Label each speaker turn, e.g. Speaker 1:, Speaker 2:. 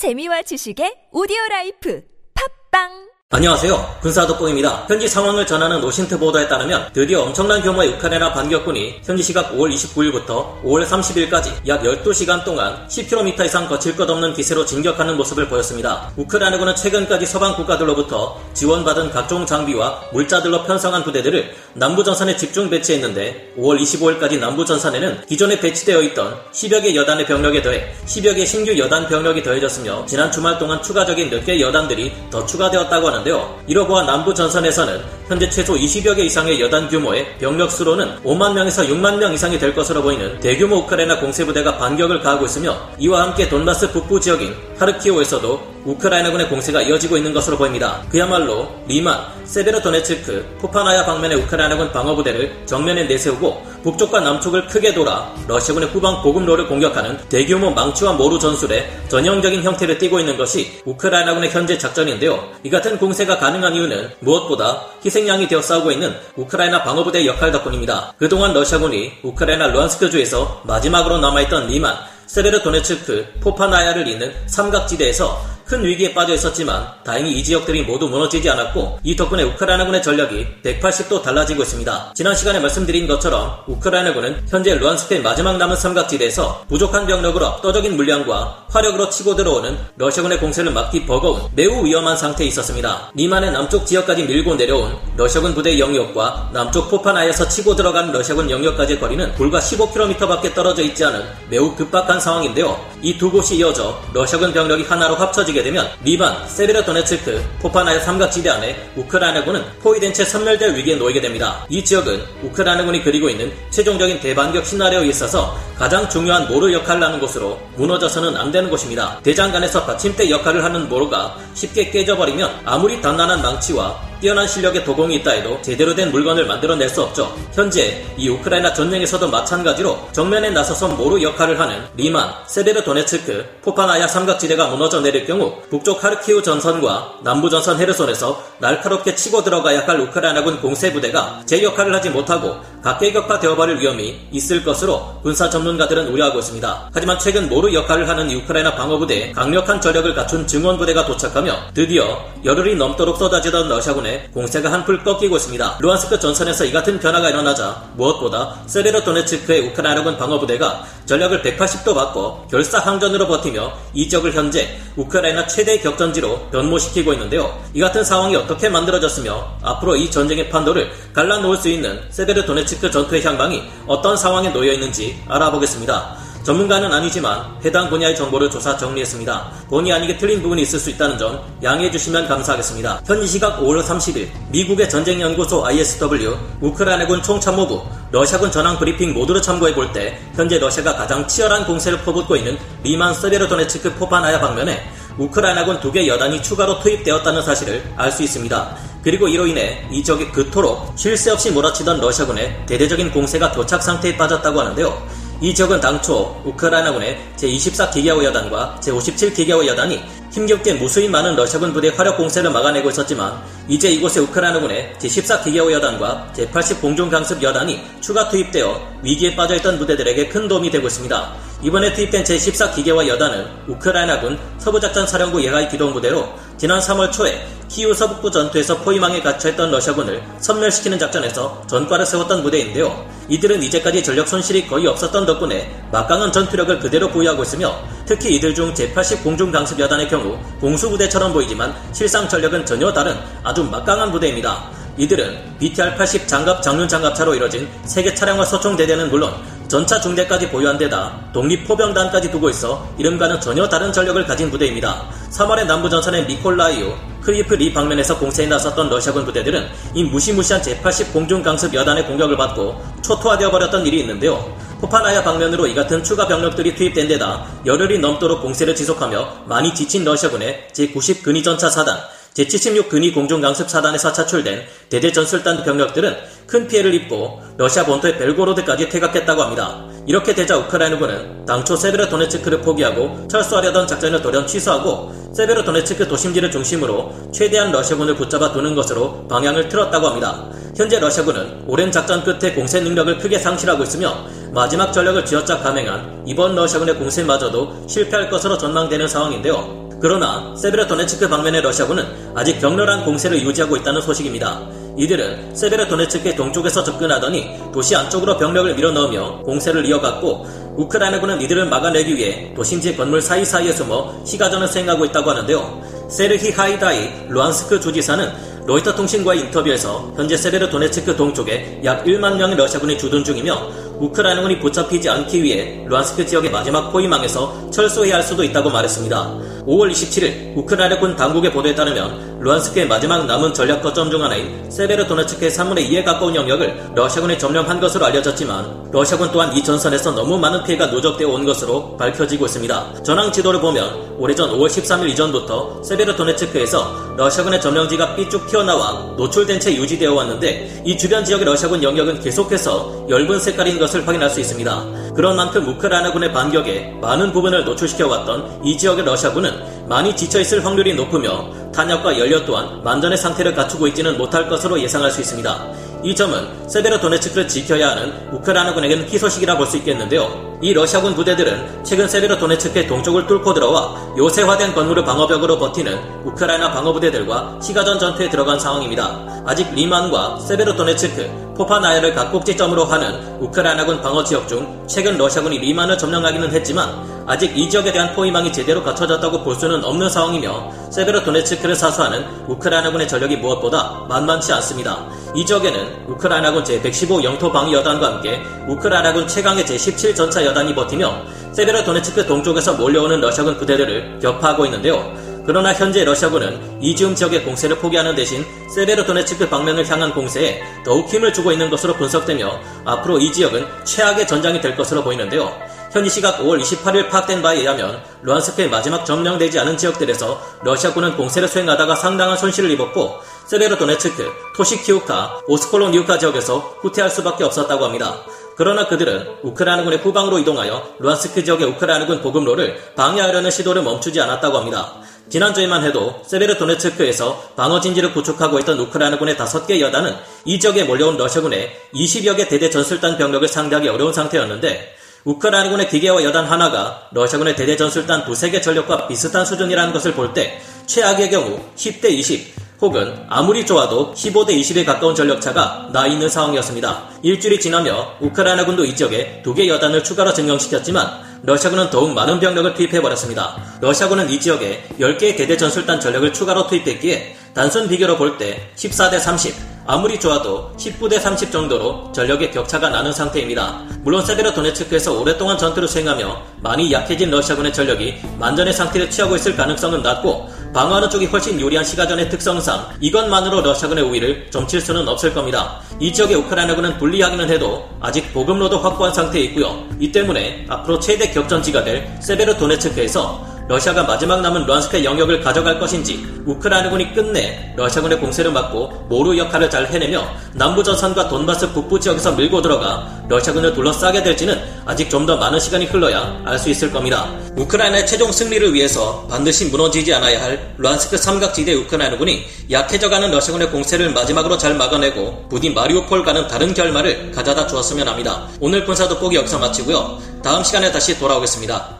Speaker 1: 재미와 지식의 오디오 라이프. 팟빵
Speaker 2: 안녕하세요. 군사독보입니다. 현지 상황을 전하는 OSINT 보도에 따르면 드디어 엄청난 규모의 우크라이나 반격군이 현지 시각 5월 29일부터 5월 30일까지 약 12시간 동안 10km 이상 거칠 것 없는 기세로 진격하는 모습을 보였습니다. 우크라이나군은 최근까지 서방 국가들로부터 지원받은 각종 장비와 물자들로 편성한 부대들을 남부 전선에 집중 배치했는데 5월 25일까지 남부 전선에는 기존에 배치되어 있던 10여 개 여단의 병력에 더해 10여 개 신규 여단 병력이 더해졌으며 지난 주말 동안 추가적인 몇 개 여단들이 더 추가되었다고 하는 이로 보아 남부 전선에서는 현재 최소 20여 개 이상의 여단 규모의 병력 수로는 5만 명에서 6만 명 이상이 될 것으로 보이는 대규모 우크라이나 공세부대가 반격을 가하고 있으며 이와 함께 돈바스 북부 지역인 하르키우에서도 우크라이나군의 공세가 이어지고 있는 것으로 보입니다. 그야말로 리만, 세베르도네츠크, 포파스나야 방면의 우크라이나군 방어부대를 정면에 내세우고 북쪽과 남쪽을 크게 돌아 러시아군의 후방 보급로를 공격하는 대규모 망치와 모루 전술의 전형적인 형태를 띠고 있는 것이 우크라이나군의 현재 작전인데요. 이 같은 공세가 가능한 이유는 무엇보다 희생양이 되어 싸우고 있는 우크라이나 방어부대의 역할 덕분입니다. 그동안 러시아군이 우크라이나 루안스크주에서 마지막으로 남아있던 리만, 세베르도네츠크, 포파나야를 잇는 삼각지대에서 큰 위기에 빠져 있었지만 다행히 이 지역들이 모두 무너지지 않았고 이 덕분에 우크라이나군의 전력이 180도 달라지고 있습니다. 지난 시간에 말씀드린 것처럼 우크라이나군은 현재 루안스크의 마지막 남은 삼각지대에서 부족한 병력으로 압도적인 물량과 화력으로 치고 들어오는 러시아군의 공세를 막기 버거운 매우 위험한 상태에 있었습니다. 리만의 남쪽 지역까지 밀고 내려온 러시아군 부대 영역과 남쪽 포파나에서 치고 들어간 러시아군 영역까지의 거리는 불과 15km밖에 떨어져 있지 않은 매우 급박한 상황인데요. 이 두 곳이 이어져 러시아군 병력이 하나로 합쳐지게 하게 되면 리만, 세베르도네츠크, 포파스나의 삼각지대 안에 우크라이나군은 포위된 채 섬멸될 위기에 놓이게 됩니다. 이 지역은 우크라이나군이 그리고 있는 최종적인 대반격 시나리오에 있어서 가장 중요한 모루 역할을 하는 곳으로 무너져서는 안 되는 곳입니다. 대장간에서 받침대 역할을 하는 모루가 쉽게 깨져버리면 아무리 단단한 망치와 뛰어난 실력의 도공이 있다 해도 제대로 된 물건을 만들어낼 수 없죠. 현재 이 우크라이나 전쟁에서도 마찬가지로 정면에 나서서 모루 역할을 하는 리만, 세베르 도네츠크, 포파스나야 삼각지대가 무너져 내릴 경우 북쪽 하르키우 전선과 남부 전선 헤르손에서 날카롭게 치고 들어가야 할 우크라이나군 공세 부대가 제 역할을 하지 못하고 각계격파 되어버릴 위험이 있을 것으로 군사 전문가들은 우려하고 있습니다. 하지만 최근 모루 역할을 하는 이 우크라이나 방어부대에 강력한 저력을 갖춘 증원부대가 도착하며 드디어 열흘이 넘도록 쏟아지던 러시아군의 때문에 공세가 한풀 꺾이고 있습니다. 루안스크 전선에서 이 같은 변화가 일어나자 무엇보다 세베르도네츠크의 우크라이나군 방어부대가 전략을 180도 바꿔 결사항전으로 버티며 이 지역을 현재 우크라이나 최대 격전지로 변모시키고 있는데요. 이 같은 상황이 어떻게 만들어졌으며 앞으로 이 전쟁의 판도를 갈라놓을 수 있는 세베르도네츠크 전투의 향방이 어떤 상황에 놓여 있는지 알아보겠습니다. 전문가는 아니지만 해당 분야의 정보를 조사 정리했습니다. 본의 아니게 틀린 부분이 있을 수 있다는 점 양해해 주시면 감사하겠습니다. 현지 시각 5월 30일 미국의 전쟁연구소 ISW 우크라이나군 총참모부 러시아군 전황 브리핑 모두를 참고해 볼 때 현재 러시아가 가장 치열한 공세를 퍼붓고 있는 리만 세베르도네츠크 포파스나야 방면에 우크라이나군 두 개 여단이 추가로 투입되었다는 사실을 알 수 있습니다. 그리고 이로 인해 이 지역이 그토록 쉴 새 없이 몰아치던 러시아군의 대대적인 공세가 교착 상태에 빠졌다고 하는데요. 이 지역은 당초 우크라이나군의 제24 기계화 여단과 제57 기계화 여단이 힘겹게 무수히 많은 러시아군 부대 화력 공세를 막아내고 있었지만 이제 이곳의 우크라이나군의 제14 기계호 여단과 제80 공중강습 여단이 추가 투입되어 위기에 빠져있던 부대들에게 큰 도움이 되고 있습니다. 이번에 투입된 제14 기계화 여단은 우크라이나군 서부작전 사령부 예하의 기동부대로 지난 3월 초에 키우 서북부 전투에서 포위망에 갇혀있던 러시아군을 섬멸시키는 작전에서 전과를 세웠던 부대인데요. 이들은 이제까지 전력 손실이 거의 없었던 덕분에 막강한 전투력을 그대로 보유하고 있으며 특히 이들 중 제80 공중강습 여단의 경우 공수부대처럼 보이지만 실상 전력은 전혀 다른 아주 막강한 부대입니다. 이들은 BTR-80 장갑 장륜 장갑차로 이뤄진 세 개 차량화 소총 대대는 물론 전차 중대까지 보유한 데다 독립 포병단까지 두고 있어 이름과는 전혀 다른 전력을 가진 부대입니다. 3월의 남부 전선의 미콜라이우, 크리비 리 방면에서 공세에 나섰던 러시아군 부대들은 이 무시무시한 제80 공중 강습 여단의 공격을 받고 초토화되어 버렸던 일이 있는데요. 포파스나야 방면으로 이 같은 추가 병력들이 투입된 데다 열흘이 넘도록 공세를 지속하며 많이 지친 러시아군의 제90 근위전차 사단, 제76 근위 공중 강습 사단에서 차출된 대대 전술단 병력들은 큰 피해를 입고 러시아 본토의 벨고로드까지 퇴각했다고 합니다. 이렇게 되자 우크라이나군은 당초 세베르도네츠크를 포기하고 철수하려던 작전을 돌연 취소하고 세베르도네츠크 도심지를 중심으로 최대한 러시아군을 붙잡아 두는 것으로 방향을 틀었다고 합니다. 현재 러시아군은 오랜 작전 끝에 공세 능력을 크게 상실하고 있으며 마지막 전력을 쥐어짜 감행한 이번 러시아군의 공세마저도 실패할 것으로 전망되는 상황인데요. 그러나 세베르도네츠크 방면의 러시아군은 아직 격렬한 공세를 유지하고 있다는 소식입니다. 이들은 세베르도네츠크의 동쪽에서 접근하더니 도시 안쪽으로 병력을 밀어넣으며 공세를 이어갔고 우크라이나군은 이들을 막아내기 위해 도심지 건물 사이사이에 숨어 시가전을 수행하고 있다고 하는데요. 세르히 하이다이 루한스크 주지사는 로이터 통신과의 인터뷰에서 현재 세베르도네츠크 동쪽에 약 1만 명의 러시아군이 주둔 중이며 우크라이나군이 붙잡히지 않기 위해 루한스크 지역의 마지막 포위망에서 철수해야 할 수도 있다고 말했습니다. 5월 27일 우크라이나군 당국의 보도에 따르면 루한스크의 마지막 남은 전략 거점 중 하나인 세베르도네츠크의 3분의 2에 가까운 영역을 러시아군이 점령한 것으로 알려졌지만 러시아군 또한 이 전선에서 너무 많은 피해가 누적되어 온 것으로 밝혀지고 있습니다. 전황 지도를 보면 오래전 5월 13일 이전부터 세베르도네츠크에서 러시아군의 점령지가 삐쭉 튀어나와 노출된 채 유지되어 왔는데 이 주변 지역의 러시아군 영역은 계속해서 엷은 색깔인 것을 확인할 수 있습니다. 그런 만큼 우크라이나군의 반격에 많은 부분을 노출시켜왔던 이 지역의 러시아군은 많이 지쳐있을 확률이 높으며 탄약과 연료 또한 만전의 상태를 갖추고 있지는 못할 것으로 예상할 수 있습니다. 이 점은 세베로도네츠크를 지켜야 하는 우크라이나군에게는 희소식이라 볼 수 있겠는데요. 이 러시아군 부대들은 최근 세베로도네츠크의 동쪽을 뚫고 들어와 요새화된 건물을 방어벽으로 버티는 우크라이나 방어부대들과 시가전 전투에 들어간 상황입니다. 아직 리만과 세베로도네츠크, 포파스나야를 각 꼭지점으로 하는 우크라이나군 방어 지역 중 최근 러시아군이 리만을 점령하기는 했지만 아직 이 지역에 대한 포위망이 제대로 갖춰졌다고 볼 수는 없는 상황이며 세베로도네츠크를 사수하는 우크라이나군의 전력이 무엇보다 만만치 않습니다. 이 지역에는 우크라이나군 제115 영토 방위 여단과 함께 우크라이나군 최강의 제17 전차 여단이 버티며 세베로도네츠크 동쪽에서 몰려오는 러시아군 부대들을 격파하고 있는데요. 그러나 현재 러시아군은 이지움 지역의 공세를 포기하는 대신 세베르도네츠크 방면을 향한 공세에 더욱 힘을 주고 있는 것으로 분석되며 앞으로 이 지역은 최악의 전장이 될 것으로 보이는데요. 현지 시각 5월 28일 파악된 바에 의하면 루한스크의 마지막 점령되지 않은 지역들에서 러시아군은 공세를 수행하다가 상당한 손실을 입었고 세베르도네츠크, 토시키우카, 오스콜로니우카 지역에서 후퇴할 수밖에 없었다고 합니다. 그러나 그들은 우크라이나군의 후방으로 이동하여 루안스크 지역의 우크라이나군 보급로를 방해하려는 시도를 멈추지 않았다고 합니다. 지난주에만 해도 세베르도네츠크에서 방어 진지를 구축하고 있던 우크라이나군의 다섯 개 여단은 이 지역에 몰려온 러시아군의 20여 개 대대 전술단 병력을 상대하기 어려운 상태였는데 우크라이나군의 기계와 여단 하나가 러시아군의 대대 전술단 두세 개 전력과 비슷한 수준이라는 것을 볼 때 최악의 경우 10대 20 혹은 아무리 좋아도 15대 20에 가까운 전력차가 나 있는 상황이었습니다. 일주일이 지나며 우크라이나군도 이 지역에 두 개 여단을 추가로 증명시켰지만 러시아군은 더욱 많은 병력을 투입해버렸습니다. 러시아군은 이 지역에 10개의 대대 전술단 전력을 추가로 투입했기에 단순 비교로 볼 때 14대 30, 아무리 좋아도 19대 30 정도로 전력의 격차가 나는 상태입니다. 물론 세베르도네츠크에서 오랫동안 전투를 수행하며 많이 약해진 러시아군의 전력이 만전의 상태를 취하고 있을 가능성은 낮고 방어하는 쪽이 훨씬 유리한 시가전의 특성상 이것만으로 러시아군의 우위를 점칠 수는 없을 겁니다. 이 지역의 우크라이나군은 불리하기는 해도 아직 보급로도 확보한 상태에 있고요. 이 때문에 앞으로 최대 격전지가 될 세베르도네츠크에서 러시아가 마지막 남은 루안스크의 영역을 가져갈 것인지 우크라이나군이 끝내 러시아군의 공세를 막고 모루 역할을 잘 해내며 남부전선과 돈바스 북부 지역에서 밀고 들어가 러시아군을 둘러싸게 될지는 아직 좀 더 많은 시간이 흘러야 알 수 있을 겁니다. 우크라이나의 최종 승리를 위해서 반드시 무너지지 않아야 할 루안스크 삼각지대 우크라이나군이 약해져가는 러시아군의 공세를 마지막으로 잘 막아내고 부디 마리오폴과는 다른 결말을 가져다 주었으면 합니다. 오늘 군사 돋보기 여기서 마치고요. 다음 시간에 다시 돌아오겠습니다.